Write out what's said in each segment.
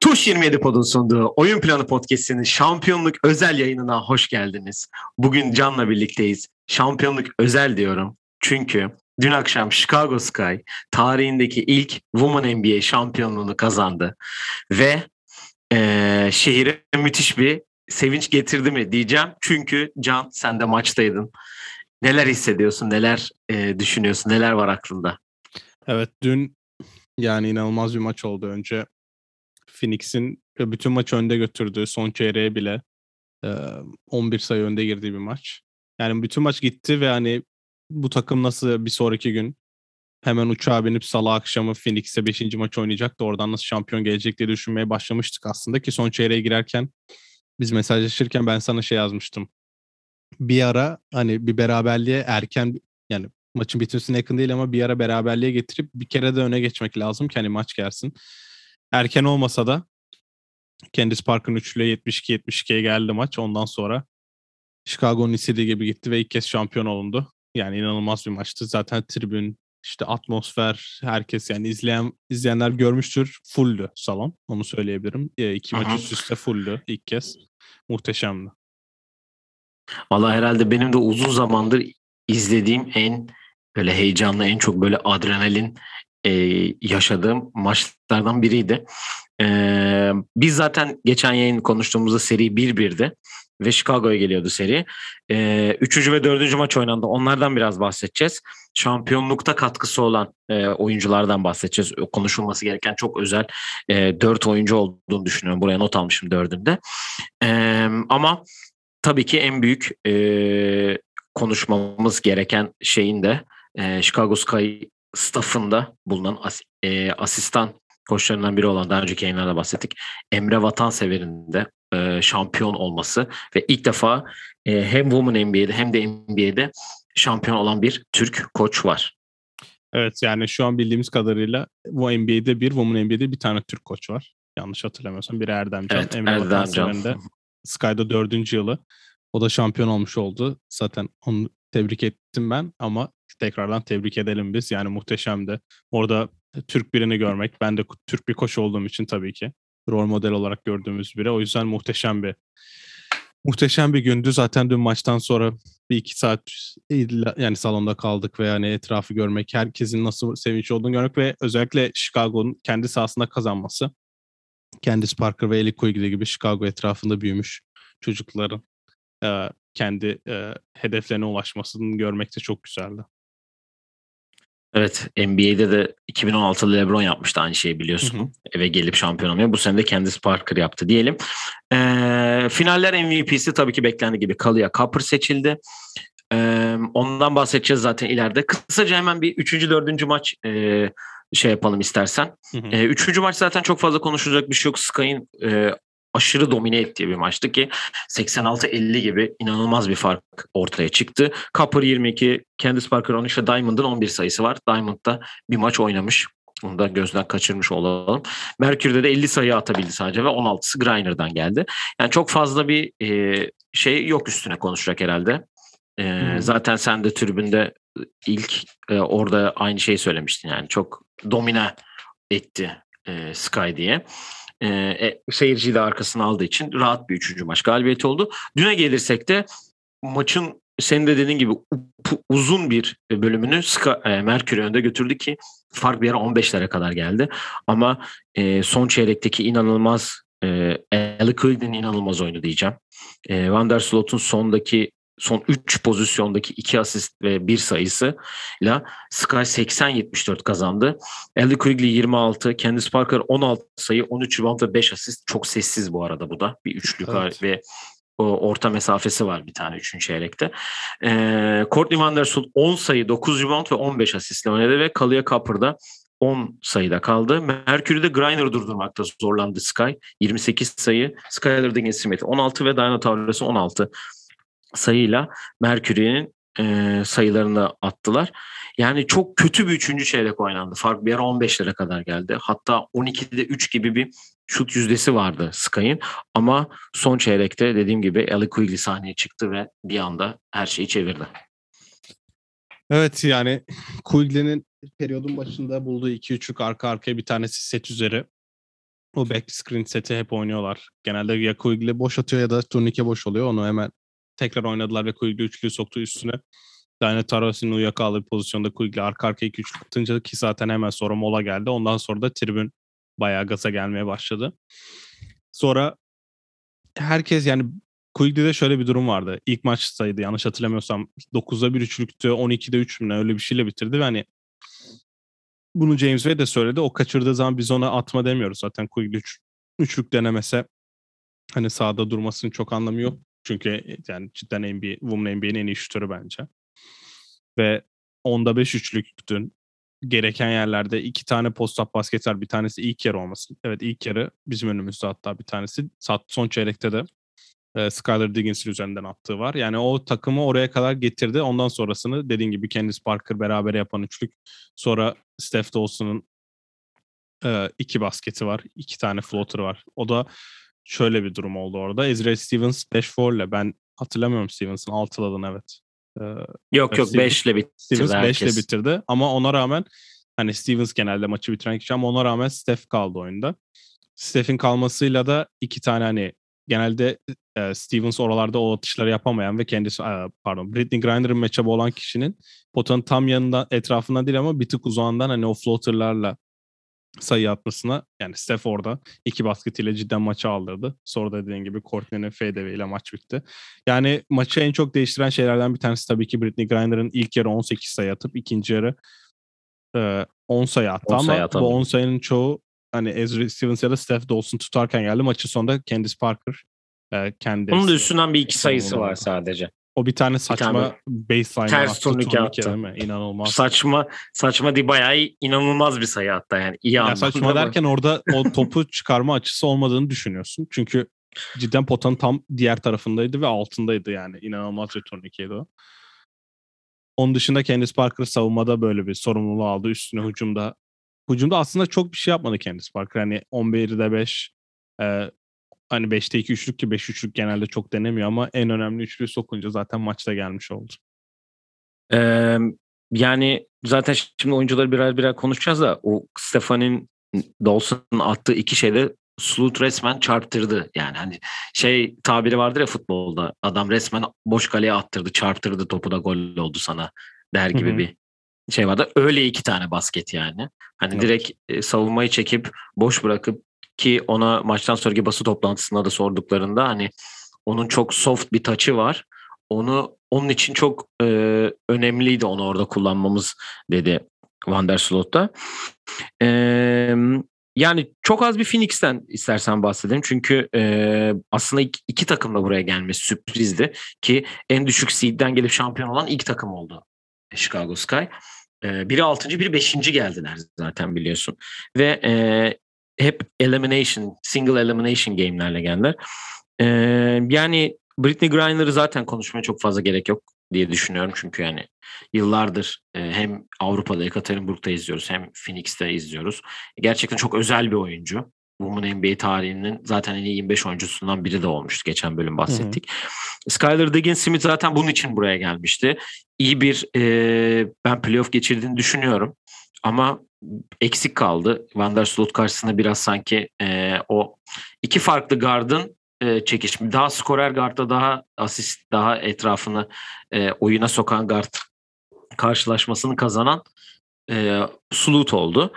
Tuş 27 Pod'un sunduğu Oyun Planı Podcast'inin şampiyonluk özel yayınına hoş geldiniz. Bugün Can'la birlikteyiz. Şampiyonluk özel diyorum. Çünkü dün akşam Chicago Sky tarihindeki ilk Women NBA şampiyonluğunu kazandı. Ve e, şehire müthiş bir sevinç getirdi mi diyeceğim. Çünkü Can sen de maçtaydın. Neler hissediyorsun, neler e, düşünüyorsun, neler var aklında? Evet dün yani inanılmaz bir maç oldu. Önce Phoenix'in bütün maç önde götürdüğü son çeyreğe bile 11 sayı önde girdiği bir maç. Yani bütün maç gitti ve hani bu takım nasıl bir sonraki gün hemen uçağa binip salı akşamı Phoenix'e 5. maç oynayacak da oradan nasıl şampiyon gelecek diye düşünmeye başlamıştık aslında ki son çeyreğe girerken biz mesajlaşırken ben sana şey yazmıştım. Bir ara hani bir beraberliğe erken yani maçın bitmesine yakın değil ama bir ara beraberliğe getirip bir kere de öne geçmek lazım ki hani maç gelsin. Erken olmasa da Candice Park'ın üçlüğe 72-72'ye geldi maç. Ondan sonra Chicago'nun istediği gibi gitti ve ilk kez şampiyon olundu. Yani inanılmaz bir maçtı. Zaten tribün, işte atmosfer, herkes yani izleyen izleyenler görmüştür. Fulldü salon. Onu söyleyebilirim. E, iki maç üst üste fulldü ilk kez. Muhteşemdi. Valla herhalde benim de uzun zamandır izlediğim en böyle heyecanlı, en çok böyle adrenalin e, yaşadığım maçlardan biriydi. E, biz zaten geçen yayın konuştuğumuzda seri 1-1'di ve Chicago'ya geliyordu seri. E, üçüncü ve dördüncü maç oynandı. Onlardan biraz bahsedeceğiz. Şampiyonlukta katkısı olan e, oyunculardan bahsedeceğiz. Konuşulması gereken çok özel e, dört oyuncu olduğunu düşünüyorum. Buraya not almışım dördünde. E, ama tabii ki en büyük e, konuşmamız gereken şeyin de e, Chicago Sky staffında bulunan as, e, asistan koçlarından biri olan daha önceki yayınlarda bahsettik. Emre Vatansever'in de e, şampiyon olması ve ilk defa e, hem Women NBA'de hem de NBA'de şampiyon olan bir Türk koç var. Evet yani şu an bildiğimiz kadarıyla bu NBA'de bir, Women NBA'de bir tane Türk koç var. Yanlış hatırlamıyorsam. Biri Erdemcan. Evet, Emre Erdemcan. de Sky'da dördüncü yılı. O da şampiyon olmuş oldu. Zaten onu tebrik ettim ben ama tekrardan tebrik edelim biz. Yani muhteşemdi. Orada Türk birini görmek, ben de Türk bir koç olduğum için tabii ki rol model olarak gördüğümüz biri. O yüzden muhteşem bir muhteşem bir gündü. Zaten dün maçtan sonra bir iki saat yani salonda kaldık ve yani etrafı görmek, herkesin nasıl sevinç olduğunu görmek ve özellikle Chicago'nun kendi sahasında kazanması. Candice Parker ve Ellie Quigley gibi Chicago etrafında büyümüş çocukların e, kendi e, hedeflerine ulaşmasını görmek de çok güzeldi. Evet NBA'de de 2016'da LeBron yapmıştı aynı şeyi biliyorsun. Hı hı. Eve gelip şampiyon olmuyor. Bu sene de Candice Parker yaptı diyelim. Ee, finaller MVP'si tabii ki beklendi gibi Kalia Copper seçildi. Ee, ondan bahsedeceğiz zaten ileride. Kısaca hemen bir 3. 4. maç e, şey yapalım istersen. Hı hı. E, üçüncü maç zaten çok fazla konuşulacak bir şey yok. Sky'ın e, aşırı domine ettiği bir maçtı ki 86-50 gibi inanılmaz bir fark ortaya çıktı. Copper 22, Candice Parker 13 ve Diamond'ın 11 sayısı var. Diamond'da bir maç oynamış. Onu da gözden kaçırmış olalım. Merkür'de de 50 sayı atabildi sadece ve 16'sı Griner'dan geldi. Yani çok fazla bir e, şey yok üstüne konuşacak herhalde. E, hmm. Zaten sen de tribünde ilk e, orada aynı şeyi söylemiştin yani çok domine etti e, Sky diye. E, e, seyirciyi de arkasına aldığı için rahat bir üçüncü maç galibiyeti oldu. Düne gelirsek de maçın senin de dediğin gibi uzun bir bölümünü Ska, e, Merkür'ü önde götürdü ki fark bir ara 15'lere kadar geldi. Ama e, son çeyrekteki inanılmaz e, Ellie Quigley'nin inanılmaz oyunu diyeceğim. E, Van der Slot'un sondaki son 3 pozisyondaki 2 asist ve 1 sayısıyla Sky 80-74 kazandı. Ellie Quigley 26, Candice Parker 16 sayı, 13 rebound ve 5 asist. Çok sessiz bu arada bu da. Bir üçlük evet. ve orta mesafesi var bir tane 3. çeyrekte. Ee, Courtney Van Der Sult 10 sayı, 9 rebound ve 15 asistle oynadı ve Kalia Copper'da 10 sayıda kaldı. Mercury'de Griner durdurmakta zorlandı Sky. 28 sayı. Skyler Diggins Smith 16 ve Diana Tavares'ı 16 sayıyla Merkür'ün e, sayılarını attılar. Yani çok kötü bir üçüncü çeyrek oynandı. Fark bir ara 15'lere kadar geldi. Hatta 12'de 3 gibi bir şut yüzdesi vardı Sky'ın. Ama son çeyrekte dediğim gibi Ellie Quigley sahneye çıktı ve bir anda her şeyi çevirdi. Evet yani Quigley'nin periyodun başında bulduğu iki üçlük arka arkaya bir tanesi set üzeri. O back screen seti hep oynuyorlar. Genelde ya Quigley boş atıyor ya da turnike boş oluyor. Onu hemen tekrar oynadılar ve Quigley üçlüyü soktu üstüne. Yani Taros'un uyuyakalı bir pozisyonda Quigley arka arkaya iki üçlük atınca ki zaten hemen sonra mola geldi. Ondan sonra da tribün bayağı gaza gelmeye başladı. Sonra herkes yani Quigley'de şöyle bir durum vardı. İlk maçtaydı yanlış hatırlamıyorsam 9'da 1 üçlüktü 12'de 3 mü öyle bir şeyle bitirdi ve hani bunu James Wade de söyledi. O kaçırdığı zaman biz ona atma demiyoruz zaten Quigley üç, üçlük denemese hani sahada durmasının çok anlamı yok. Çünkü yani cidden NBA, Women NBA'nin en iyi şutörü bence. Ve onda 5 üçlüktün gereken yerlerde iki tane post-up basket var. Bir tanesi ilk yarı olmasın. Evet ilk yarı bizim önümüzde hatta bir tanesi. Son çeyrekte de e, Skyler Diggins'in üzerinden attığı var. Yani o takımı oraya kadar getirdi. Ondan sonrasını dediğin gibi Candice Parker beraber yapan üçlük. Sonra Steph Dawson'ın e, iki basketi var. iki tane floater var. O da şöyle bir durum oldu orada. Ezra Stevens 5 ile ben hatırlamıyorum Stevens'ın altıladın evet. Ee, yok yok 5 ile bitirdi Stevens 5 ile bitirdi ama ona rağmen hani Stevens genelde maçı bitiren kişi ama ona rağmen Steph kaldı oyunda. Steph'in kalmasıyla da iki tane hani genelde e, Stevens oralarda o atışları yapamayan ve kendisi e, pardon Britney Griner'ın matchup'ı olan kişinin potanın tam yanında etrafından değil ama bir tık uzağından hani o floaterlarla sayı atmasına yani Steph orada iki basketiyle cidden maçı aldırdı. Sonra da dediğin gibi Courtney'nin fadeaway ile maç bitti. Yani maçı en çok değiştiren şeylerden bir tanesi tabii ki Britney Griner'ın ilk yarı 18 sayı atıp ikinci yarı e, 10 sayı attı 10 ama sayı bu 10 sayının çoğu hani Ezra Stevens ya da Steph Dawson tutarken geldi. Maçı sonunda Candice Parker e, kendi. Onun da üstünden bir iki sayısı var sadece. O bir tane saçma bir tane baseline ters turnike attı. Değil mi? İnanılmaz. Saçma saçma değil bayağı inanılmaz bir sayı hatta yani. iyi ya saçma derken orada o topu çıkarma açısı olmadığını düşünüyorsun. Çünkü cidden potanın tam diğer tarafındaydı ve altındaydı yani. İnanılmaz bir turnikeydi o. Onun dışında Candice Parker savunmada böyle bir sorumluluğu aldı. Üstüne hücumda. Hücumda aslında çok bir şey yapmadı Candice Parker. Hani 11'de 5 e, hani 5'te 2 üçlük ki 5 üçlük genelde çok denemiyor ama en önemli üçlüyü sokunca zaten maçta gelmiş oldu. Ee, yani zaten şimdi oyuncuları birer birer konuşacağız da o Stefan'in Dawson'ın attığı iki şeyde Slut resmen çarptırdı. Yani hani şey tabiri vardır ya futbolda adam resmen boş kaleye attırdı, çarptırdı topu da gol oldu sana der gibi Hı-hı. bir şey vardı. Öyle iki tane basket yani. Hani evet. direkt e, savunmayı çekip boş bırakıp ki ona maçtan sonraki basın toplantısında da sorduklarında hani onun çok soft bir taçı var. Onu onun için çok e, önemliydi onu orada kullanmamız dedi Van der Slot'ta. E, yani çok az bir Phoenix'ten istersen bahsedelim. Çünkü e, aslında iki, iki takım da buraya gelmesi sürprizdi. Ki en düşük seed'den gelip şampiyon olan ilk takım oldu Chicago Sky. E, biri altıncı, biri beşinci geldiler zaten biliyorsun. Ve e, hep elimination, single elimination game'lerle geldiler. Ee, yani Britney Griner'ı zaten konuşmaya çok fazla gerek yok diye düşünüyorum. Çünkü yani yıllardır e, hem Avrupa'da Ekaterinburg'da izliyoruz hem Phoenix'te izliyoruz. Gerçekten çok özel bir oyuncu. Women NBA tarihinin zaten en iyi 25 oyuncusundan biri de olmuştu. Geçen bölüm bahsettik. Hı hı. Skyler Diggins-Smith zaten bunun için buraya gelmişti. İyi bir e, ben playoff geçirdiğini düşünüyorum. Ama eksik kaldı. Van der Sloot karşısında biraz sanki e, o iki farklı gardın e, çekişimi. Daha skorer gardda daha asist, daha etrafını e, oyuna sokan gard karşılaşmasını kazanan e, Sloot oldu.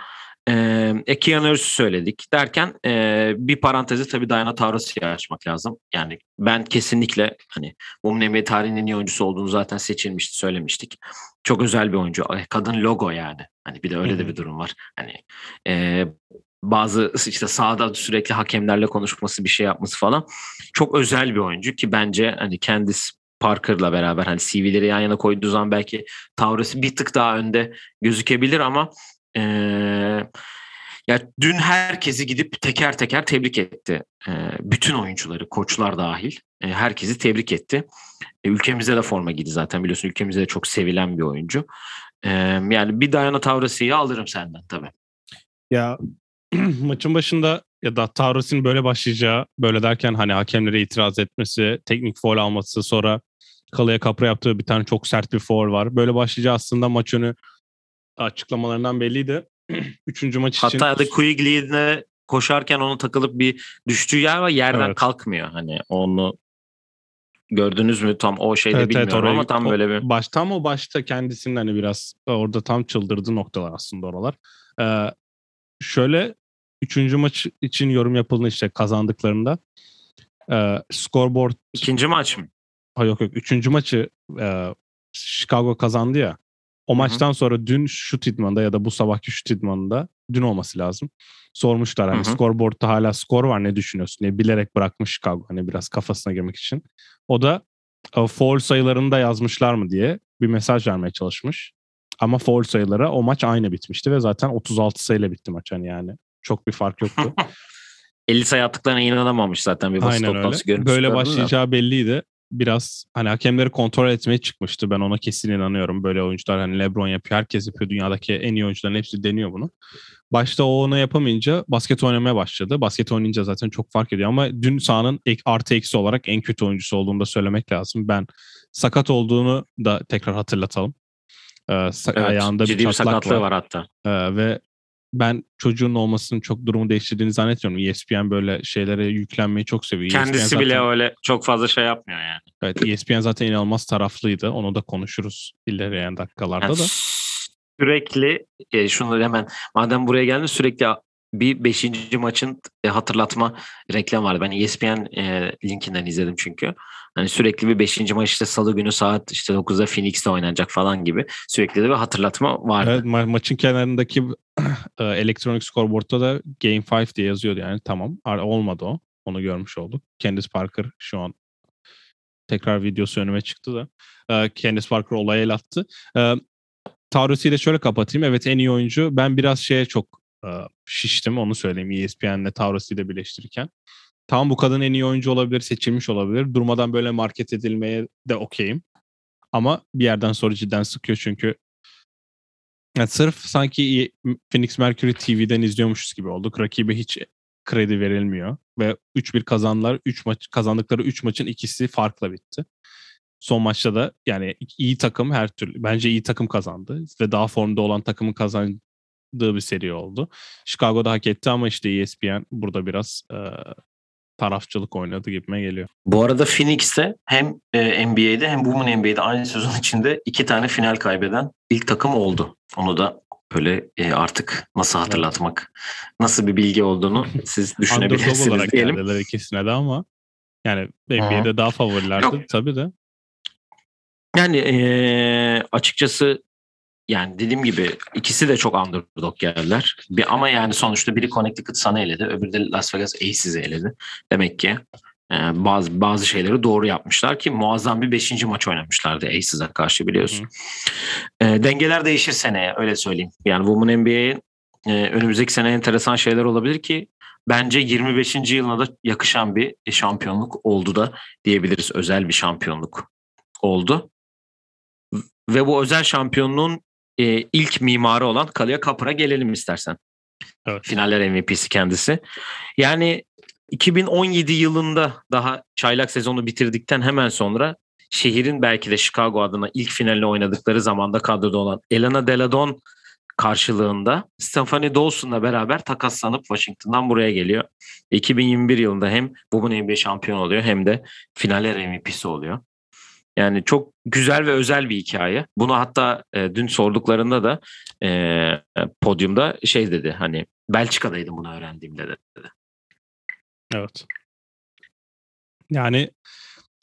E, Keanu söyledik derken e, bir parantezi tabii Diana Taurasi'yi açmak lazım. Yani ben kesinlikle hani NBA tarihinin en iyi oyuncusu olduğunu zaten seçilmişti söylemiştik. Çok özel bir oyuncu. Kadın logo yani. Hani bir de öyle de bir durum var. Hani e, bazı işte sahada sürekli hakemlerle konuşması bir şey yapması falan çok özel bir oyuncu ki bence hani kendisi Parker'la beraber hani CV'leri yan yana koyduğu zaman belki Taurasi bir tık daha önde gözükebilir ama e, ya dün herkesi gidip teker teker tebrik etti. E, bütün oyuncuları, koçlar dahil e, herkesi tebrik etti. E, ülkemize de forma giydi zaten biliyorsun ülkemizde de çok sevilen bir oyuncu. E, yani bir Diana Taurasi'yi alırım senden tabii. Ya maçın başında ya da Taurasi'nin böyle başlayacağı, böyle derken hani hakemlere itiraz etmesi, teknik foul alması, sonra Kalaya Kapra yaptığı bir tane çok sert bir foul var. Böyle başlayacağı aslında maç önü açıklamalarından belliydi. Üçüncü maç Hatta için... Hatta da Quigley'ine koşarken onu takılıp bir düştüğü yer var. Yerden evet. kalkmıyor. Hani onu gördünüz mü tam o şeyde evet, bilmiyorum evet, orayı, ama tam böyle bir. Baş, tam o başta kendisinin hani biraz orada tam çıldırdığı noktalar aslında oralar. Ee, şöyle üçüncü maç için yorum yapıldığında işte kazandıklarında e, scoreboard... İkinci maç mı? Ha yok yok. Üçüncü maçı e, Chicago kazandı ya. O Hı-hı. maçtan sonra dün şut idmanında ya da bu sabahki şut idmanında dün olması lazım. Sormuşlar hani Hı-hı. scoreboard'da hala skor var ne düşünüyorsun diye bilerek bırakmış Chicago hani biraz kafasına girmek için. O da e, foul sayılarını da yazmışlar mı diye bir mesaj vermeye çalışmış. Ama foul sayıları o maç aynı bitmişti ve zaten 36 sayıyla bitti maç hani yani. Çok bir fark yoktu. 50 sayı attıklarına inanamamış zaten bir basit Aynen öyle. Böyle başlayacağı belliydi biraz hani hakemleri kontrol etmeye çıkmıştı. Ben ona kesin inanıyorum. Böyle oyuncular hani LeBron yapıyor, herkes yapıyor. Dünyadaki en iyi oyuncuların hepsi deniyor bunu. Başta o onu yapamayınca basket oynamaya başladı. Basket oynayınca zaten çok fark ediyor ama dün sahanın artı eksi olarak en kötü oyuncusu olduğunu da söylemek lazım. Ben sakat olduğunu da tekrar hatırlatalım. Ee, evet, ayağında bir, bir sakatlığı var, var hatta. Ee, ve ben çocuğun olmasının çok durumu değiştirdiğini zannetmiyorum. ESPN böyle şeylere yüklenmeyi çok seviyor. E Kendisi zaten, bile öyle çok fazla şey yapmıyor yani. Evet ESPN zaten inanılmaz taraflıydı. Onu da konuşuruz ilerleyen dakikalarda yani da. Sürekli e, şunu hemen madem buraya geldin sürekli bir beşinci maçın e, hatırlatma reklam vardı. Ben ESPN e, linkinden izledim çünkü. Hani sürekli bir beşinci maç işte salı günü saat işte 9'da Phoenix'te oynanacak falan gibi sürekli de bir hatırlatma vardı. Evet ma- maçın kenarındaki e, elektronik scoreboard'da da Game 5 diye yazıyordu yani tamam olmadı o. Onu görmüş olduk. Candice Parker şu an tekrar videosu önüme çıktı da. E, Candice Parker olaya el attı. E, ile şöyle kapatayım. Evet en iyi oyuncu. Ben biraz şeye çok şiştim onu söyleyeyim ESPN'le Taurus'u ile birleştirirken. Tamam bu kadın en iyi oyuncu olabilir, seçilmiş olabilir. Durmadan böyle market edilmeye de okeyim. Ama bir yerden sonra cidden sıkıyor çünkü yani sırf sanki Phoenix Mercury TV'den izliyormuşuz gibi olduk. Rakibe hiç kredi verilmiyor ve 3-1 kazandılar. 3 maç kazandıkları 3 maçın ikisi farkla bitti. Son maçta da yani iyi takım her türlü bence iyi takım kazandı ve daha formda olan takımın kazandığı bir seri oldu. Chicago'da hak etti ama işte ESPN burada biraz e, tarafçılık oynadı gibime geliyor. Bu arada Phoenix'te hem e, NBA'de hem Women NBA'de aynı sezon içinde iki tane final kaybeden ilk takım oldu. Onu da böyle e, artık nasıl hatırlatmak, nasıl bir bilgi olduğunu siz düşünebilirsiniz olarak diyelim. geldiler ikisine de ama yani NBA'de Hı. daha favorilerdi Yok. tabii de. Yani e, açıkçası yani dediğim gibi ikisi de çok underdog geldiler. Bir, ama yani sonuçta biri Connecticut Sun'ı eledi. Öbürü de Las Vegas Aces'i eledi. Demek ki e, bazı bazı şeyleri doğru yapmışlar ki muazzam bir beşinci maç oynamışlardı Aces'e karşı biliyorsun. E, dengeler değişir seneye öyle söyleyeyim. Yani Women NBA'ye e, önümüzdeki sene enteresan şeyler olabilir ki bence 25. yılına da yakışan bir şampiyonluk oldu da diyebiliriz. Özel bir şampiyonluk oldu. Ve bu özel şampiyonluğun e, ilk mimarı olan Kalia Kapır'a gelelim istersen. Evet. Finaller MVP'si kendisi. Yani 2017 yılında daha çaylak sezonu bitirdikten hemen sonra şehrin belki de Chicago adına ilk finalini oynadıkları zamanda kadroda olan Elena Deladon karşılığında Stephanie Dawson'la beraber takaslanıp Washington'dan buraya geliyor. 2021 yılında hem Women NBA şampiyon oluyor hem de finaller MVP'si oluyor. Yani çok güzel ve özel bir hikaye. Bunu hatta e, dün sorduklarında da e, podyumda şey dedi hani Belçika'daydım bunu öğrendiğimde dedi. Evet. Yani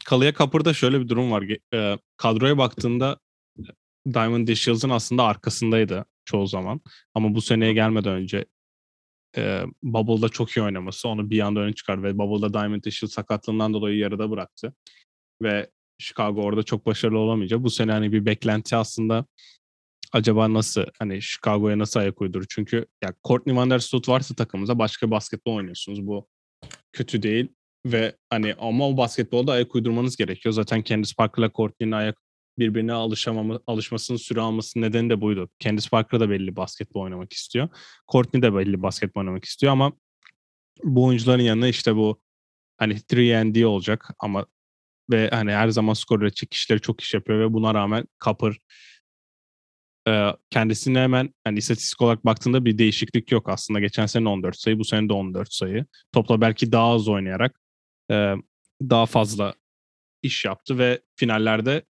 Kalıya Kapır'da şöyle bir durum var. E, kadroya baktığında Diamond Dishills'ın aslında arkasındaydı çoğu zaman. Ama bu seneye gelmeden önce e, Bubble'da çok iyi oynaması onu bir anda öne çıkar ve Bubble'da Diamond Dishill sakatlığından dolayı yarıda bıraktı. Ve Chicago orada çok başarılı olamayacak. Bu sene hani bir beklenti aslında acaba nasıl hani Chicago'ya nasıl ayak uydurur? Çünkü ya Courtney Van Der varsa takımımıza başka basketbol oynuyorsunuz. Bu kötü değil ve hani ama o basketbolda ayak uydurmanız gerekiyor. Zaten Candice Parker'la Courtney'nin ayak birbirine alışamama, alışmasının süre almasının nedeni de buydu. Candice Parker da belli basketbol oynamak istiyor. Courtney de belli basketbol oynamak istiyor ama bu oyuncuların yanına işte bu hani 3 and D olacak ama ve hani her zaman skor üretecek kişileri çok iş yapıyor ve buna rağmen Kapır e, kendisine hemen hani istatistik olarak baktığında bir değişiklik yok aslında. Geçen sene 14 sayı, bu sene de 14 sayı. Topla belki daha az oynayarak e, daha fazla iş yaptı ve finallerde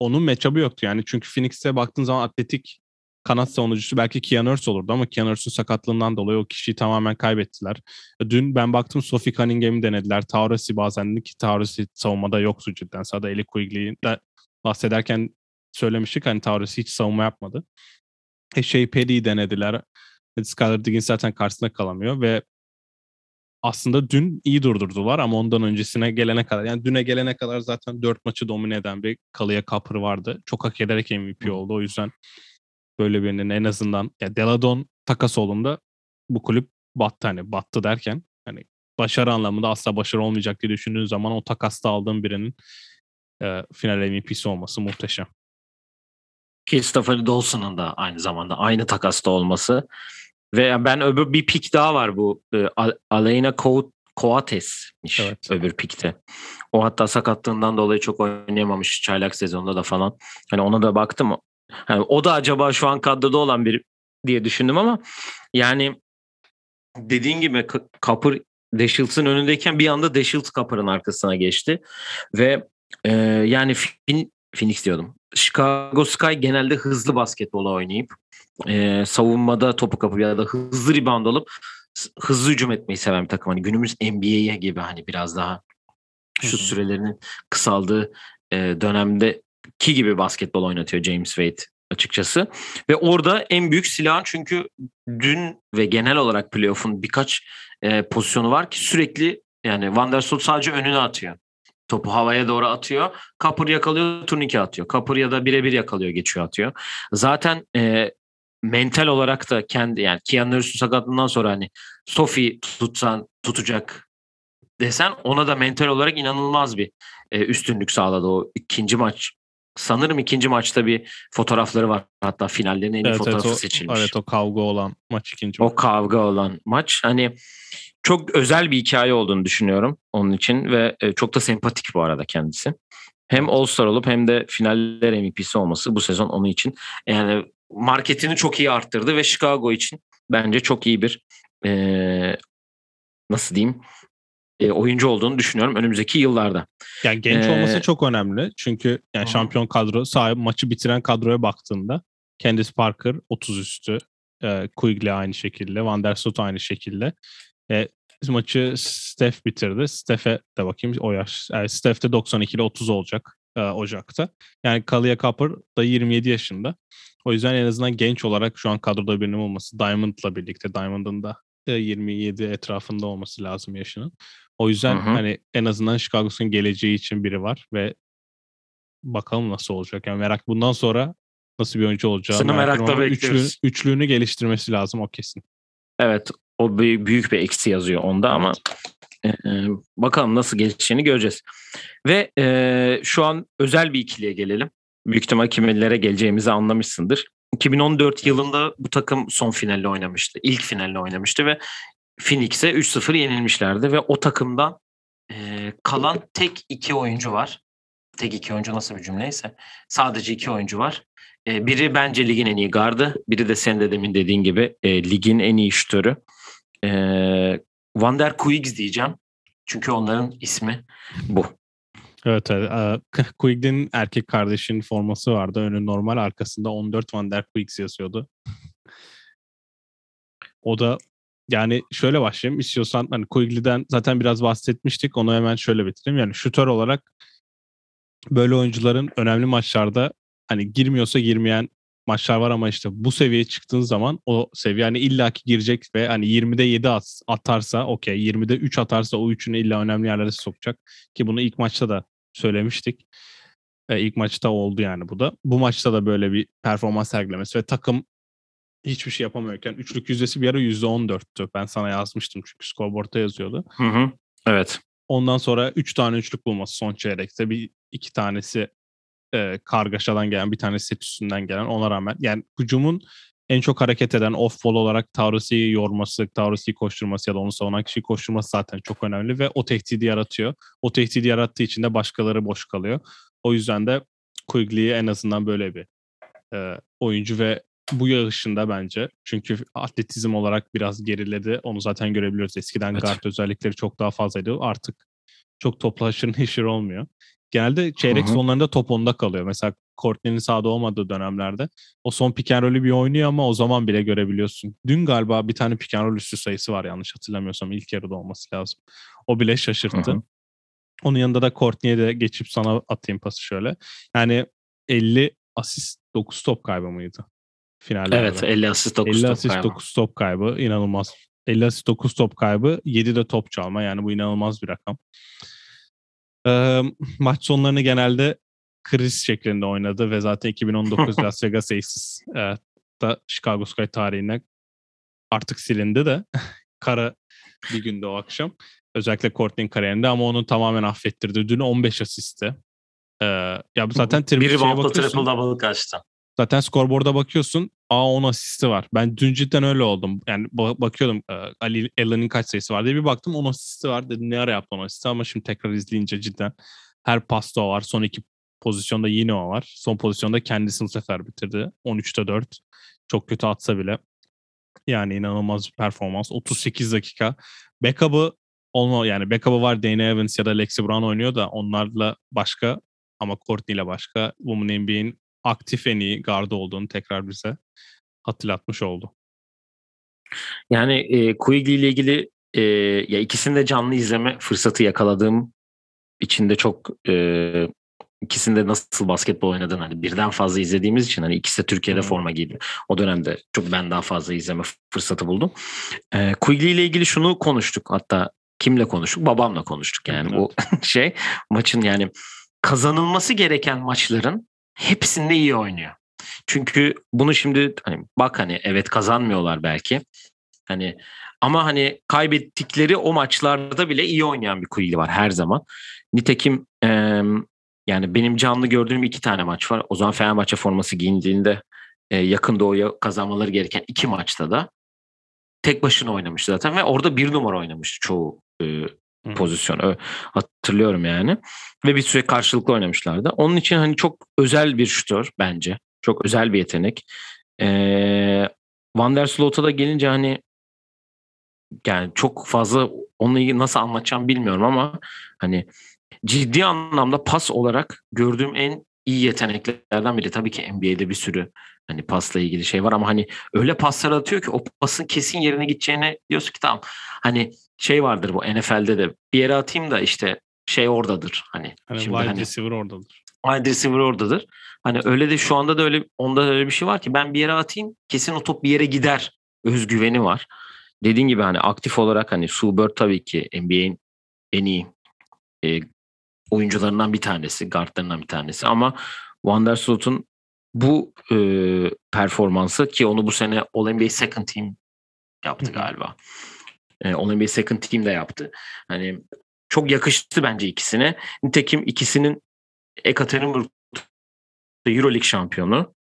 onun matchup'ı yoktu yani. Çünkü Phoenix'e baktığın zaman atletik kanat savunucusu belki Kian Hurst olurdu ama Kian Hurst'un sakatlığından dolayı o kişiyi tamamen kaybettiler. Dün ben baktım Sophie Cunningham'i denediler. Taurasi bazen ki Taurasi savunmada yoktu cidden. Sadece Eli Quigley'de bahsederken söylemiştik hani Taurasi hiç savunma yapmadı. E şey Perry'i denediler. Skylar Diggins zaten karşısında kalamıyor ve aslında dün iyi durdurdular ama ondan öncesine gelene kadar yani düne gelene kadar zaten dört maçı domine eden bir Kalıya Kapır vardı. Çok hak ederek MVP oldu. O yüzden böyle birinin en azından ya Deladon takas olduğunda bu kulüp battı hani battı derken hani başarı anlamında asla başarı olmayacak diye düşündüğün zaman o takasta aldığın birinin e, final MVP'si olması muhteşem. Christopher Dawson'ın da aynı zamanda aynı takasta olması ve ben öbür bir pik daha var bu e, Aleyna Coates'miş evet. öbür pikte. O hatta sakatlığından dolayı çok oynayamamış çaylak sezonunda da falan. Hani ona da baktım. Hani o da acaba şu an kadroda olan bir diye düşündüm ama yani dediğin gibi Kapır Deschilt'sın önündeyken bir anda Deschilts Kapır'ın arkasına geçti ve e, yani fin, Phoenix diyordum. Chicago Sky genelde hızlı basketbol oynayıp e, savunmada topu kapıp ya da hızlı rebound alıp hızlı hücum etmeyi seven bir takım. Hani günümüz NBA'ye gibi hani biraz daha şu sürelerinin kısaldığı e, dönemde ki gibi basketbol oynatıyor James Wade açıkçası. Ve orada en büyük silahın çünkü dün ve genel olarak playoff'un birkaç e, pozisyonu var ki sürekli yani Van der Sot sadece önüne atıyor. Topu havaya doğru atıyor. Kapır yakalıyor, turnike atıyor. Kapır ya da birebir yakalıyor, geçiyor atıyor. Zaten e, mental olarak da kendi yani Kian Reeves'in sakatlığından sonra hani Sophie tutsan tutacak desen ona da mental olarak inanılmaz bir e, üstünlük sağladı o ikinci maç. Sanırım ikinci maçta bir fotoğrafları var. Hatta finallerin en iyi evet, fotoğrafı evet, o, seçilmiş. Evet o kavga olan maç ikinci maç. O kavga olan maç. Hani çok özel bir hikaye olduğunu düşünüyorum onun için ve e, çok da sempatik bu arada kendisi. Hem All-Star olup hem de finaller MVP'si olması bu sezon onun için yani marketini çok iyi arttırdı ve Chicago için bence çok iyi bir e, nasıl diyeyim e, oyuncu olduğunu düşünüyorum önümüzdeki yıllarda. Yani genç ee, olması çok önemli. Çünkü yani şampiyon kadro sahip maçı bitiren kadroya baktığında Candice Parker 30 üstü, e, Quigley aynı şekilde, Van der Sot aynı şekilde. E, maçı Steph bitirdi. Steph'e de bakayım o yaş. Yani Steph de 92 ile 30 olacak e, Ocak'ta. Yani Kalia Kapır da 27 yaşında. O yüzden en azından genç olarak şu an kadroda birinin olması. Diamond'la birlikte. Diamond'ın da 27 etrafında olması lazım yaşının. O yüzden hı hı. hani en azından Chicago'sun geleceği için biri var ve bakalım nasıl olacak. Yani merak bundan sonra nasıl bir oyuncu olacağı. Seni merakla bekliyoruz. Üçlü, üçlüğünü geliştirmesi lazım o kesin. Evet o büyük bir eksi yazıyor onda ama e, bakalım nasıl gelişeceğini göreceğiz. Ve e, şu an özel bir ikiliye gelelim. Büyük ihtimal kimlere geleceğimizi anlamışsındır. 2014 yılında bu takım son finalle oynamıştı. İlk finalle oynamıştı ve Phoenix'e 3-0 yenilmişlerdi ve o takımdan e, kalan tek iki oyuncu var. Tek iki oyuncu nasıl bir cümleyse. Sadece iki oyuncu var. E, biri bence ligin en iyi gardı. Biri de sen de demin dediğin gibi e, ligin en iyi şütörü. E, Van der Kuigs diyeceğim. Çünkü onların ismi bu. Evet, evet. Quigg'in erkek kardeşinin forması vardı. Önü normal arkasında 14 Van der Quiggs yazıyordu. o da yani şöyle başlayayım. İstiyorsan hani Quigley'den zaten biraz bahsetmiştik. Onu hemen şöyle bitireyim. Yani şutör olarak böyle oyuncuların önemli maçlarda hani girmiyorsa girmeyen maçlar var ama işte bu seviyeye çıktığın zaman o seviye hani illaki girecek ve hani 20'de 7 at, atarsa okey 20'de 3 atarsa o üçünü illa önemli yerlere sokacak ki bunu ilk maçta da söylemiştik. E, ilk maçta oldu yani bu da. Bu maçta da böyle bir performans sergilemesi ve takım hiçbir şey yapamıyorken üçlük yüzdesi bir ara %14'tü. Ben sana yazmıştım çünkü scoreboard'ta yazıyordu. Hı hı. Evet. Ondan sonra 3 tane üçlük bulması son çeyrekte. Bir iki tanesi e, kargaşadan gelen, bir tanesi set üstünden gelen ona rağmen. Yani hücumun en çok hareket eden off-ball olarak Taurus'u yorması, Taurus'u koşturması ya da onu savunan kişiyi koşturması zaten çok önemli ve o tehdidi yaratıyor. O tehdidi yarattığı için de başkaları boş kalıyor. O yüzden de Quigley en azından böyle bir e, oyuncu ve bu yarışında bence. Çünkü atletizm olarak biraz geriledi. Onu zaten görebiliyoruz. Eskiden evet. guard özellikleri çok daha fazlaydı. Artık çok topla haşır neşir olmuyor. Genelde çeyrek Hı-hı. sonlarında top onda kalıyor. Mesela Courtney'nin sahada olmadığı dönemlerde o son pick and roll'ü bir oynuyor ama o zaman bile görebiliyorsun. Dün galiba bir tane pick and roll üstü sayısı var yanlış hatırlamıyorsam. ilk yarıda olması lazım. O bile şaşırttı. Hı-hı. Onun yanında da Courtney'e de geçip sana atayım pası şöyle. Yani 50 asist 9 top kaybı mıydı? Finallerde. Evet 50 asist 9 50 top asist kaybı. 9 top kaybı inanılmaz. 50 asist 9 top kaybı 7 de top çalma yani bu inanılmaz bir rakam. Ee, maç sonlarını genelde kriz şeklinde oynadı ve zaten 2019 Las Vegas Aces e, da Chicago Sky tarihine artık silindi de kara bir günde o akşam. Özellikle Courtney'in kariyerinde ama onu tamamen affettirdi. Dün 15 asisti. Ee, ya zaten Biri reboundla triple double kaçtı. Zaten skorboarda bakıyorsun. Aa 10 asisti var. Ben dün cidden öyle oldum. Yani bakıyordum e, Ali Allen'in kaç sayısı var diye bir baktım 10 asisti var. Dedim ne ara yaptı 10 asisti ama şimdi tekrar izleyince cidden her pasta var. Son iki pozisyonda yine o var. Son pozisyonda kendisini bu sefer bitirdi. 13'te 4. Çok kötü atsa bile. Yani inanılmaz bir performans. 38 dakika. Backup'ı olma yani backup'ı var Dana Evans ya da Lexi Brown oynuyor da onlarla başka ama Courtney ile başka Women NBA'in aktif en iyi gardı olduğunu tekrar bize hatırlatmış oldu. Yani e, Quigley ile ilgili e, ya ikisini de canlı izleme fırsatı yakaladığım içinde çok e, ikisinde nasıl basketbol oynadığını hani birden fazla izlediğimiz için hani ikisi de Türkiye'de forma giydi. O dönemde çok ben daha fazla izleme fırsatı buldum. E, Quigley ile ilgili şunu konuştuk hatta kimle konuştuk? Babamla konuştuk yani evet. bu şey maçın yani kazanılması gereken maçların hepsinde iyi oynuyor. Çünkü bunu şimdi hani bak hani evet kazanmıyorlar belki. Hani ama hani kaybettikleri o maçlarda bile iyi oynayan bir Kuyili var her zaman. Nitekim e, yani benim canlı gördüğüm iki tane maç var. O zaman Fenerbahçe forması giyindiğinde e, yakın doğuya kazanmaları gereken iki maçta da tek başına oynamış zaten ve orada bir numara oynamış çoğu e, Hı. pozisyon. Hatırlıyorum yani. Ve bir süre karşılıklı oynamışlardı. Onun için hani çok özel bir şutör bence. Çok özel bir yetenek. Ee, Van der Sloot'a da gelince hani yani çok fazla onu nasıl anlatacağım bilmiyorum ama hani ciddi anlamda pas olarak gördüğüm en iyi yeteneklerden biri. Tabii ki NBA'de bir sürü hani pasla ilgili şey var ama hani öyle paslar atıyor ki o pasın kesin yerine gideceğine diyorsun ki tamam hani şey vardır bu NFL'de de bir yere atayım da işte şey oradadır hani. Hani şimdi wide hani, receiver oradadır. Wide receiver oradadır. Hani öyle de şu anda da öyle onda öyle bir şey var ki ben bir yere atayım kesin o top bir yere gider özgüveni var. Dediğin gibi hani aktif olarak hani Sue Bird tabii ki NBA'in en iyi e, oyuncularından bir tanesi, guardlarından bir tanesi ama Wanderslot'un bu e, performansı ki onu bu sene All-NBA Second Team yaptı galiba. E, All-NBA Second Team de yaptı. Hani çok yakıştı bence ikisine. Nitekim ikisinin Ekaterinburg Euroleague şampiyonu.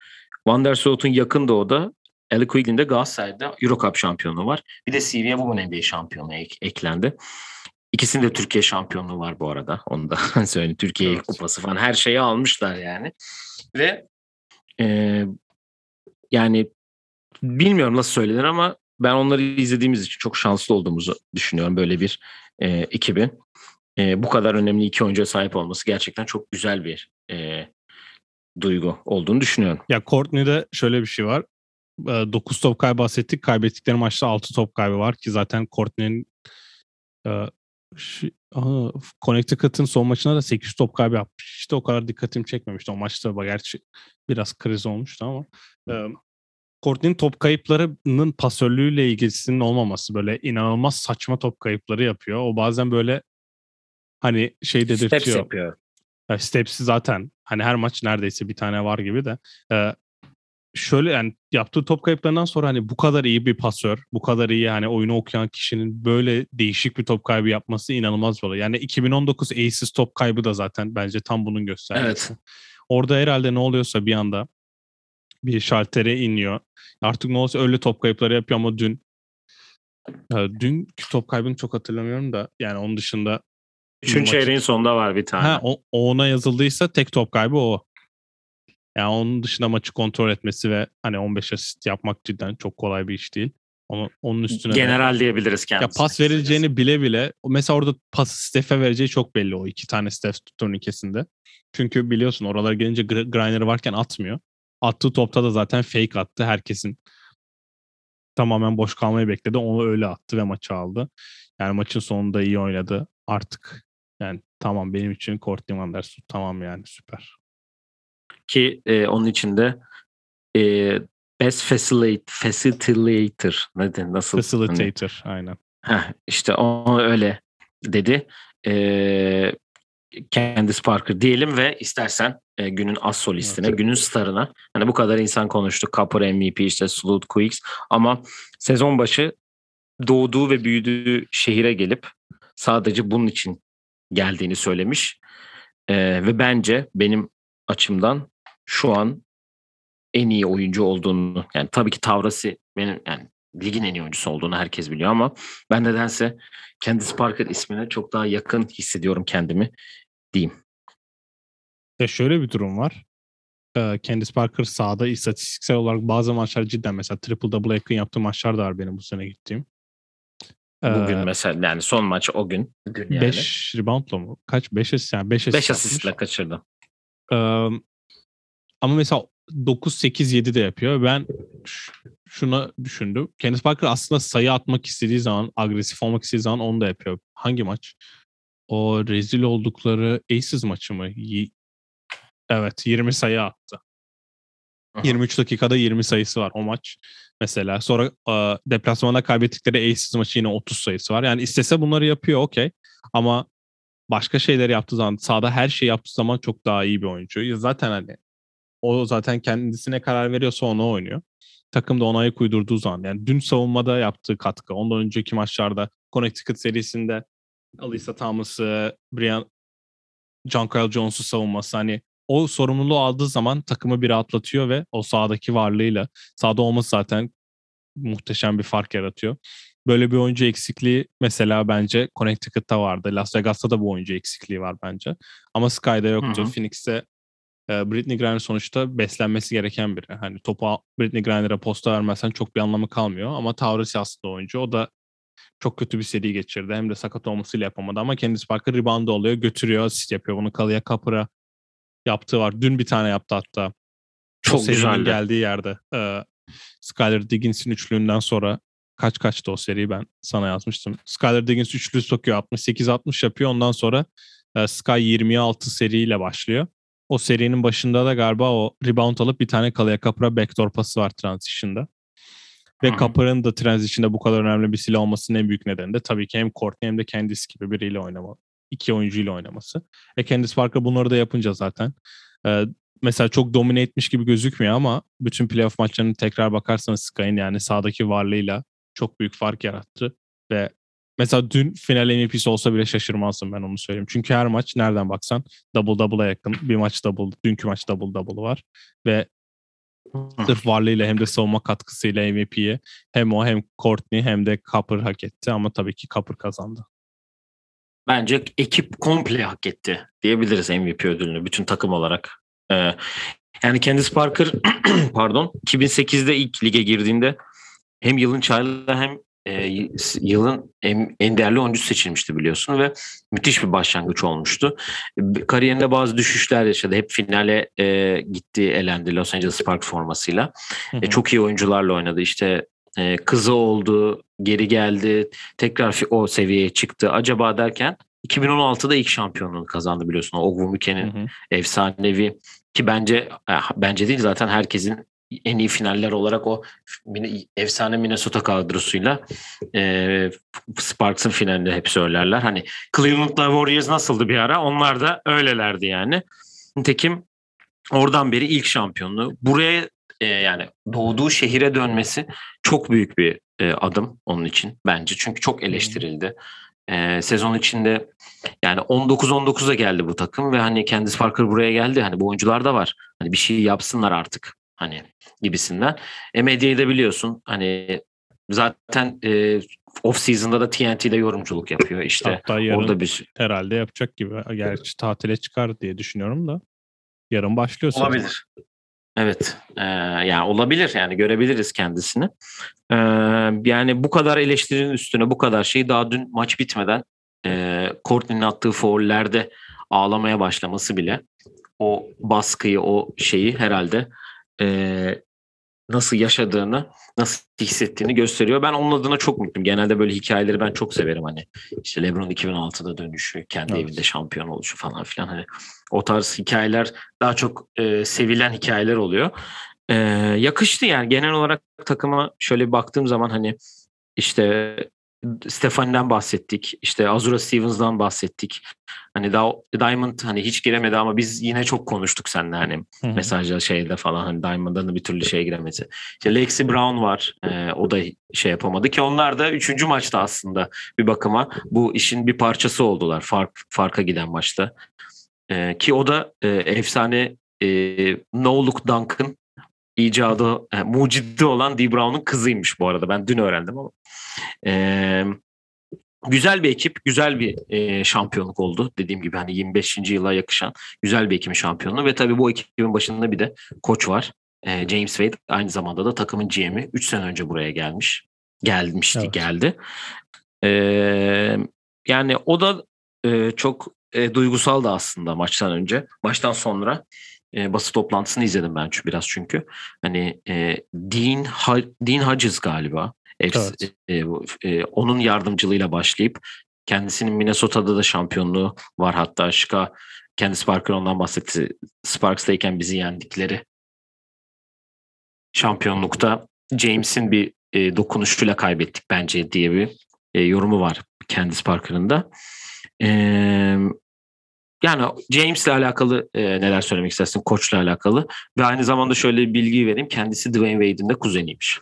Van der Sloot'un yakın doğuda Ali Quigley'in de Galatasaray'da Eurocup şampiyonu var. Bir de CV'ye Women NBA şampiyonu ek, eklendi. İkisinin de Türkiye şampiyonluğu var bu arada. Onu da söyleyeyim. Türkiye evet. kupası falan her şeyi almışlar yani. Ve e, yani bilmiyorum nasıl söylenir ama ben onları izlediğimiz için çok şanslı olduğumuzu düşünüyorum böyle bir e, ekibin. E, bu kadar önemli iki oyuncuya sahip olması gerçekten çok güzel bir e, duygu olduğunu düşünüyorum. Ya Courtney'de şöyle bir şey var. 9 top kaybı bahsettik. Kaybettikleri maçta 6 top kaybı var ki zaten Courtney'nin e, Connecticut'ın son maçında da 8 top kaybı yapmış. İşte o kadar dikkatimi çekmemişti. O maçta gerçi biraz kriz olmuştu ama e, Courtney'nin top kayıplarının pasörlüğüyle ilgisinin olmaması böyle inanılmaz saçma top kayıpları yapıyor. O bazen böyle hani şey dedirtiyor. Steps yapıyor. Steps'i zaten hani her maç neredeyse bir tane var gibi de. Ee, şöyle yani yaptığı top kayıplarından sonra hani bu kadar iyi bir pasör, bu kadar iyi hani oyunu okuyan kişinin böyle değişik bir top kaybı yapması inanılmaz bir olay. Yani 2019 Aces top kaybı da zaten bence tam bunun göstergesi. Evet. Orada herhalde ne oluyorsa bir anda bir şaltere iniyor. Artık ne olsa öyle top kayıpları yapıyor ama dün dünkü top kaybını çok hatırlamıyorum da yani onun dışında Üçüncü çeyreğin sonunda var bir tane. Ha, o ona yazıldıysa tek top kaybı o. Yani onun dışında maçı kontrol etmesi ve hani 15 asist yapmak cidden çok kolay bir iş değil. Onu, onun üstüne general de, diyebiliriz kendisi. Ya pas verileceğini bile bile mesela orada pas Steph'e vereceği çok belli o iki tane Steph turnikesinde. Çünkü biliyorsun oralara gelince Griner varken atmıyor. Attığı topta da zaten fake attı. Herkesin tamamen boş kalmayı bekledi. Onu öyle attı ve maçı aldı. Yani maçın sonunda iyi oynadı. Artık yani tamam benim için Courtney Van Der tamam yani süper. Ki e, onun içinde e, Best facilitate, Facilitator ne nasıl? Facilitator hani, aynen. Heh, işte o öyle dedi. Ee, Candice Parker diyelim ve istersen e, günün as solistine, evet. günün starına. Hani bu kadar insan konuştu. Copper MVP işte Slut Quicks ama sezon başı doğduğu ve büyüdüğü şehire gelip sadece bunun için geldiğini söylemiş. Ee, ve bence benim açımdan şu an en iyi oyuncu olduğunu yani tabii ki Tavrasi benim yani ligin en iyi oyuncusu olduğunu herkes biliyor ama ben nedense Candice Parker ismine çok daha yakın hissediyorum kendimi diyeyim. Ya şöyle bir durum var. Candice Parker sahada istatistiksel olarak bazı maçlar cidden mesela triple double yakın yaptığı maçlar da var benim bu sene gittiğim. Bugün ee, mesela yani son maç o gün. 5 yani. reboundla mı? Kaç? 5 asist yani 5 asist. 5 asistle kaçırdı. Ama mesela 9-8-7 de yapıyor. Ben şuna düşündüm. Kenneth Parker aslında sayı atmak istediği zaman, agresif olmak istediği zaman onu da yapıyor. Hangi maç? O rezil oldukları Aces maçı mı? Evet 20 sayı attı. Aha. 23 dakikada 20 sayısı var o maç. Mesela sonra e, deplasmanda kaybettikleri Aces maçı yine 30 sayısı var. Yani istese bunları yapıyor okey. Ama başka şeyler yaptığı zaman sahada her şeyi yaptığı zaman çok daha iyi bir oyuncu. Zaten hani o zaten kendisine karar veriyorsa onu oynuyor. Takım da ona ayak zaman. Yani dün savunmada yaptığı katkı. Ondan önceki maçlarda Connecticut serisinde Alisa Thomas'ı, Brian Kyle Jones'u savunması. Hani o sorumluluğu aldığı zaman takımı bir atlatıyor ve o sahadaki varlığıyla sahada olması zaten muhteşem bir fark yaratıyor. Böyle bir oyuncu eksikliği mesela bence Connecticut'ta vardı. Las Vegas'ta da bu oyuncu eksikliği var bence. Ama Sky'da yoktu. Hı hı. Phoenix'te Britney Griner sonuçta beslenmesi gereken biri. Hani topu Britney Griner'a posta vermezsen çok bir anlamı kalmıyor. Ama Taurus aslında oyuncu. O da çok kötü bir seri geçirdi. Hem de sakat olmasıyla yapamadı ama kendisi Parker rebound oluyor, götürüyor, asist yapıyor. Bunu Kalıya Kapır'a yaptığı var. Dün bir tane yaptı hatta. Çok güzel geldiği yerde. Ee, Skyler Diggins'in üçlüğünden sonra kaç kaçtı o seri ben sana yazmıştım. Skyler Diggins üçlü sokuyor 68-60 yapıyor. Ondan sonra e, Sky 26 seriyle başlıyor. O serinin başında da galiba o rebound alıp bir tane kalaya kapıra backdoor pası var transition'da. Ve hmm. Kapır'ın da transition'da bu kadar önemli bir silah olmasının en büyük nedeni de tabii ki hem Courtney hem de kendisi gibi biriyle oynama. iki oyuncuyla oynaması. E Candice Parker bunları da yapınca zaten. E, mesela çok domine etmiş gibi gözükmüyor ama bütün playoff maçlarını tekrar bakarsanız Sky'ın yani sağdaki varlığıyla çok büyük fark yarattı. Ve Mesela dün final MVP'si olsa bile şaşırmazdım ben onu söyleyeyim. Çünkü her maç nereden baksan double double'a yakın. Bir maç double, dünkü maç double double var. Ve sırf varlığıyla hem de savunma katkısıyla MVP'ye hem o hem Courtney hem de Copper hak etti. Ama tabii ki Copper kazandı. Bence ekip komple hak etti diyebiliriz MVP ödülünü bütün takım olarak. Ee, yani Candice Parker pardon 2008'de ilk lige girdiğinde hem yılın çaylı hem e, yılın en, en değerli oyuncu seçilmişti biliyorsun ve müthiş bir başlangıç olmuştu. Kariyerinde bazı düşüşler yaşadı. Hep finale e, gitti, elendi Los Angeles Sparks formasıyla. E, çok iyi oyuncularla oynadı. İşte e, kızı oldu, geri geldi, tekrar o seviyeye çıktı. Acaba derken 2016'da ilk şampiyonluğunu kazandı biliyorsun. Ogwumike'nin efsanevi ki bence bence değil zaten herkesin en iyi finaller olarak o efsane Minnesota kadrosuyla e, Sparks'ın finalinde hep söylerler. Hani Cleveland'la Warriors nasıldı bir ara? Onlar da öylelerdi yani. Nitekim oradan beri ilk şampiyonluğu. Buraya e, yani doğduğu şehire dönmesi çok büyük bir e, adım onun için bence. Çünkü çok eleştirildi. E, sezon içinde yani 19-19'a geldi bu takım ve hani Candice Parker buraya geldi. Hani bu oyuncular da var. Hani bir şey yapsınlar artık hani gibisinden. E medyayı da biliyorsun hani zaten e, off season'da da TNT'de yorumculuk yapıyor işte. Hatta yarın orada bir herhalde yapacak gibi. Gerçi tatile çıkar diye düşünüyorum da. Yarın başlıyor. Olabilir. Evet. Ee, yani olabilir yani görebiliriz kendisini. Ee, yani bu kadar eleştirinin üstüne bu kadar şey daha dün maç bitmeden e, Courtney'nin attığı faullerde ağlamaya başlaması bile o baskıyı o şeyi herhalde e, nasıl yaşadığını, nasıl hissettiğini gösteriyor. Ben onun adına çok mutluyum. Genelde böyle hikayeleri ben çok severim hani. İşte LeBron 2006'da dönüşü, kendi evet. evinde şampiyon oluşu falan filan hani o tarz hikayeler daha çok e, sevilen hikayeler oluyor. E, yakıştı yani genel olarak takıma şöyle baktığım zaman hani işte Stefani'den bahsettik. İşte Azura Stevens'dan bahsettik. Hani daha Diamond hani hiç giremedi ama biz yine çok konuştuk seninle hani Hı-hı. mesajda şeyde falan hani Diamond'dan da bir türlü şeye giremedi. İşte Lexi Brown var. E, o da şey yapamadı ki onlar da üçüncü maçta aslında bir bakıma bu işin bir parçası oldular. Fark farka giden maçta. E, ki o da e, efsane e, No Look Duncan icadı, e, mucidi olan Dee Brown'un kızıymış bu arada. Ben dün öğrendim ama. E, güzel bir ekip, güzel bir e, şampiyonluk oldu. Dediğim gibi hani 25. yıla yakışan güzel bir ekibin şampiyonluğu ve tabii bu ekibin başında bir de koç var. E, James Wade aynı zamanda da takımın GM'i 3 sene önce buraya gelmiş. Gelmişti, evet. geldi. E, yani o da e, çok e, duygusal da aslında maçtan önce. Maçtan sonra e, basın toplantısını izledim ben biraz çünkü. Hani e, Dean, ha, Dean Hodges galiba. Evet. E, e, onun yardımcılığıyla başlayıp kendisinin Minnesota'da da şampiyonluğu var hatta Şika kendi Sparker ondan bahsetti. Sparks'tayken bizi yendikleri şampiyonlukta James'in bir e, dokunuşuyla kaybettik bence diye bir e, yorumu var kendi Parker'ın da. E, yani James'le alakalı e, neler söylemek istersin koçla alakalı ve aynı zamanda şöyle bir bilgi vereyim kendisi Dwayne Wade'in de kuzeniymiş.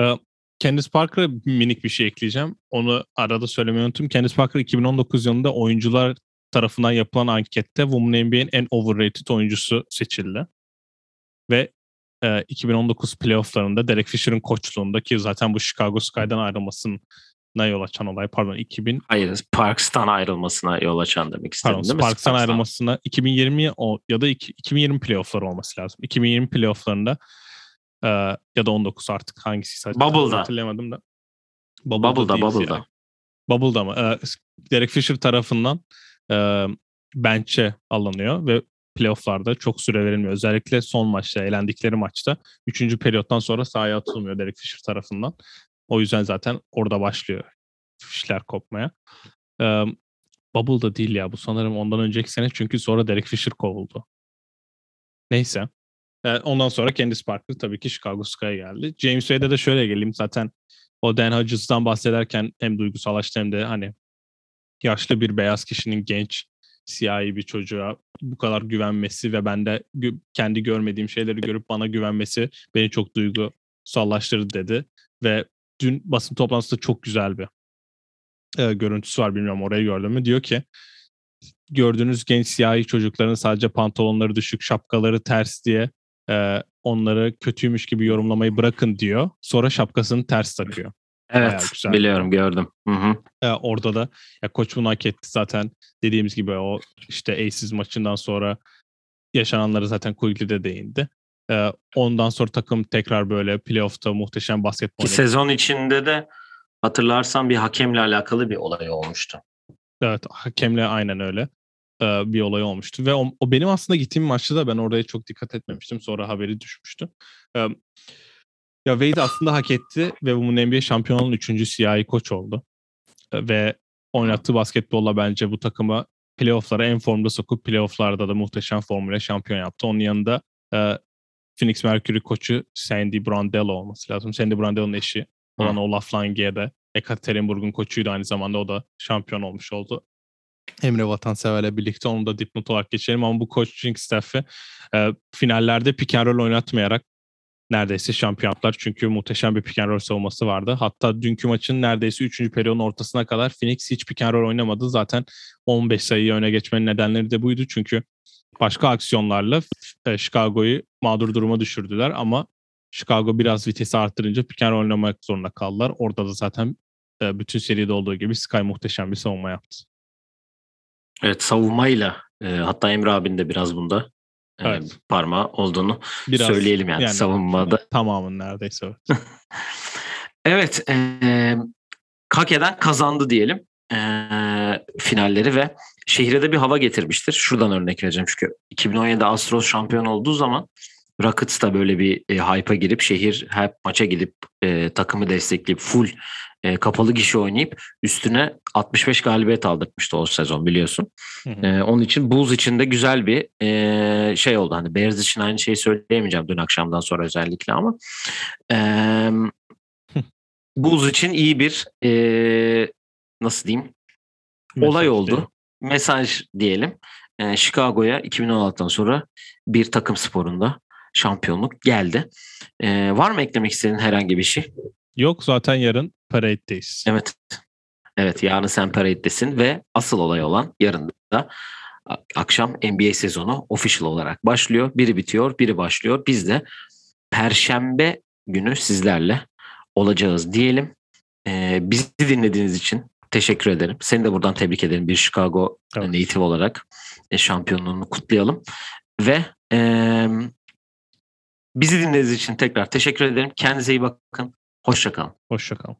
Ee, Candice Parker'a minik bir şey ekleyeceğim. Onu arada söylemeyi unuttum. Candice Parker 2019 yılında oyuncular tarafından yapılan ankette Women NBA'in en overrated oyuncusu seçildi. Ve e, 2019 playofflarında Derek Fisher'ın koçluğunda ki zaten bu Chicago Sky'dan ayrılmasının na yol açan olay pardon 2000 Hayır Parks'tan ayrılmasına yol açan demek istedim pardon, değil mi? Parks'tan ayrılmasına 2020 o, ya da 2020 playoff'ları olması lazım. 2020 playoff'larında e, ya da 19 artık hangisi Bubble'da. hatırlayamadım da. Bubble'da Bubble'da. Bubble'da, yani. Bubble'da mı? E, Derek Fisher tarafından e, bench'e alınıyor ve playoff'larda çok süre verilmiyor. Özellikle son maçta, eğlendikleri maçta 3. periyottan sonra sahaya atılmıyor Derek Fisher tarafından. O yüzden zaten orada başlıyor fişler kopmaya. Ee, Bubble'da değil ya bu sanırım ondan önceki sene çünkü sonra Derek Fisher kovuldu. Neyse. Ee, ondan sonra Candice Parker tabii ki Chicago Sky'a geldi. James Wade'e de şöyle geleyim zaten o Dan Hodges'tan bahsederken hem duygusallaştı hem de hani yaşlı bir beyaz kişinin genç siyahi bir çocuğa bu kadar güvenmesi ve ben de kendi görmediğim şeyleri görüp bana güvenmesi beni çok duygusallaştırdı dedi. Ve dün basın toplantısında çok güzel bir e, görüntüsü var bilmiyorum orayı gördün mü. Diyor ki gördüğünüz genç siyahi çocukların sadece pantolonları düşük, şapkaları ters diye e, onları kötüymüş gibi yorumlamayı bırakın diyor. Sonra şapkasını ters takıyor. Evet biliyorum gördüm. Hı hı. E, orada da ya koç bunu hak etti zaten dediğimiz gibi o işte Aces maçından sonra yaşananları zaten Quigley'de değindi. Ee, ondan sonra takım tekrar böyle playoff'ta muhteşem basketbol. Ki sezon içinde de hatırlarsan bir hakemle alakalı bir olay olmuştu. Evet hakemle aynen öyle ee, bir olay olmuştu. Ve o, o benim aslında gittiğim maçta da ben oraya çok dikkat etmemiştim. Sonra haberi düşmüştü. Ee, ya Wade aslında hak etti ve bu NBA şampiyonluğunun üçüncü siyahi koç oldu. ve oynattığı basketbolla bence bu takımı playoff'lara en formda sokup playoff'larda da muhteşem formuyla şampiyon yaptı. Onun yanında e, Phoenix Mercury koçu Sandy Brandello olması lazım. Sandy Brandello'nun eşi olan Hı. Olaf Lange'de Ekaterinburg'un koçuydu aynı zamanda o da şampiyon olmuş oldu. Emre Vatansever'le birlikte onu da dipnot olarak geçelim ama bu coaching staff'ı e, finallerde pick and roll oynatmayarak neredeyse şampiyon yaptılar. Çünkü muhteşem bir pick and roll savunması vardı. Hatta dünkü maçın neredeyse 3. periyodun ortasına kadar Phoenix hiç pick and roll oynamadı. Zaten 15 sayıyı öne geçmenin nedenleri de buydu. Çünkü başka aksiyonlarla e, Chicago'yu mağdur duruma düşürdüler ama Chicago biraz vitesi arttırınca pick and oynamak zorunda kaldılar. Orada da zaten e, bütün seride olduğu gibi Sky muhteşem bir savunma yaptı. Evet savunmayla e, hatta Emre abin de biraz bunda e, evet. parmağı olduğunu biraz, söyleyelim yani, yani savunmada. Tamamın neredeyse evet. evet e, Kake'den kazandı diyelim e, finalleri ve şehire de bir hava getirmiştir. Şuradan örnek vereceğim çünkü 2017 Astros şampiyon olduğu zaman Rockets da böyle bir e, hype'a girip şehir hep maça gidip e, takımı destekleyip full e, kapalı gişe oynayıp üstüne 65 galibiyet aldırmıştı o sezon biliyorsun. Hı hı. E, onun için Bulls için de güzel bir e, şey oldu. Hani Bears için aynı şeyi söyleyemeyeceğim dün akşamdan sonra özellikle ama e, Bulls için iyi bir e, nasıl diyeyim Mesaj olay oldu. Mesaj diyelim. E, Chicago'ya 2016'dan sonra bir takım sporunda şampiyonluk geldi. E, var mı eklemek istediğin herhangi bir şey? Yok zaten yarın parade'deyiz. Evet. Evet yarın sen parade'desin ve asıl olay olan yarın da akşam NBA sezonu official olarak başlıyor. Biri bitiyor, biri başlıyor. Biz de perşembe günü sizlerle olacağız diyelim. Ee, bizi dinlediğiniz için teşekkür ederim. Seni de buradan tebrik ederim bir Chicago evet. native olarak e, şampiyonluğunu kutlayalım. Ve e, bizi dinlediğiniz için tekrar teşekkür ederim. Kendinize iyi bakın. Hoşçakalın. Hoşçakalın.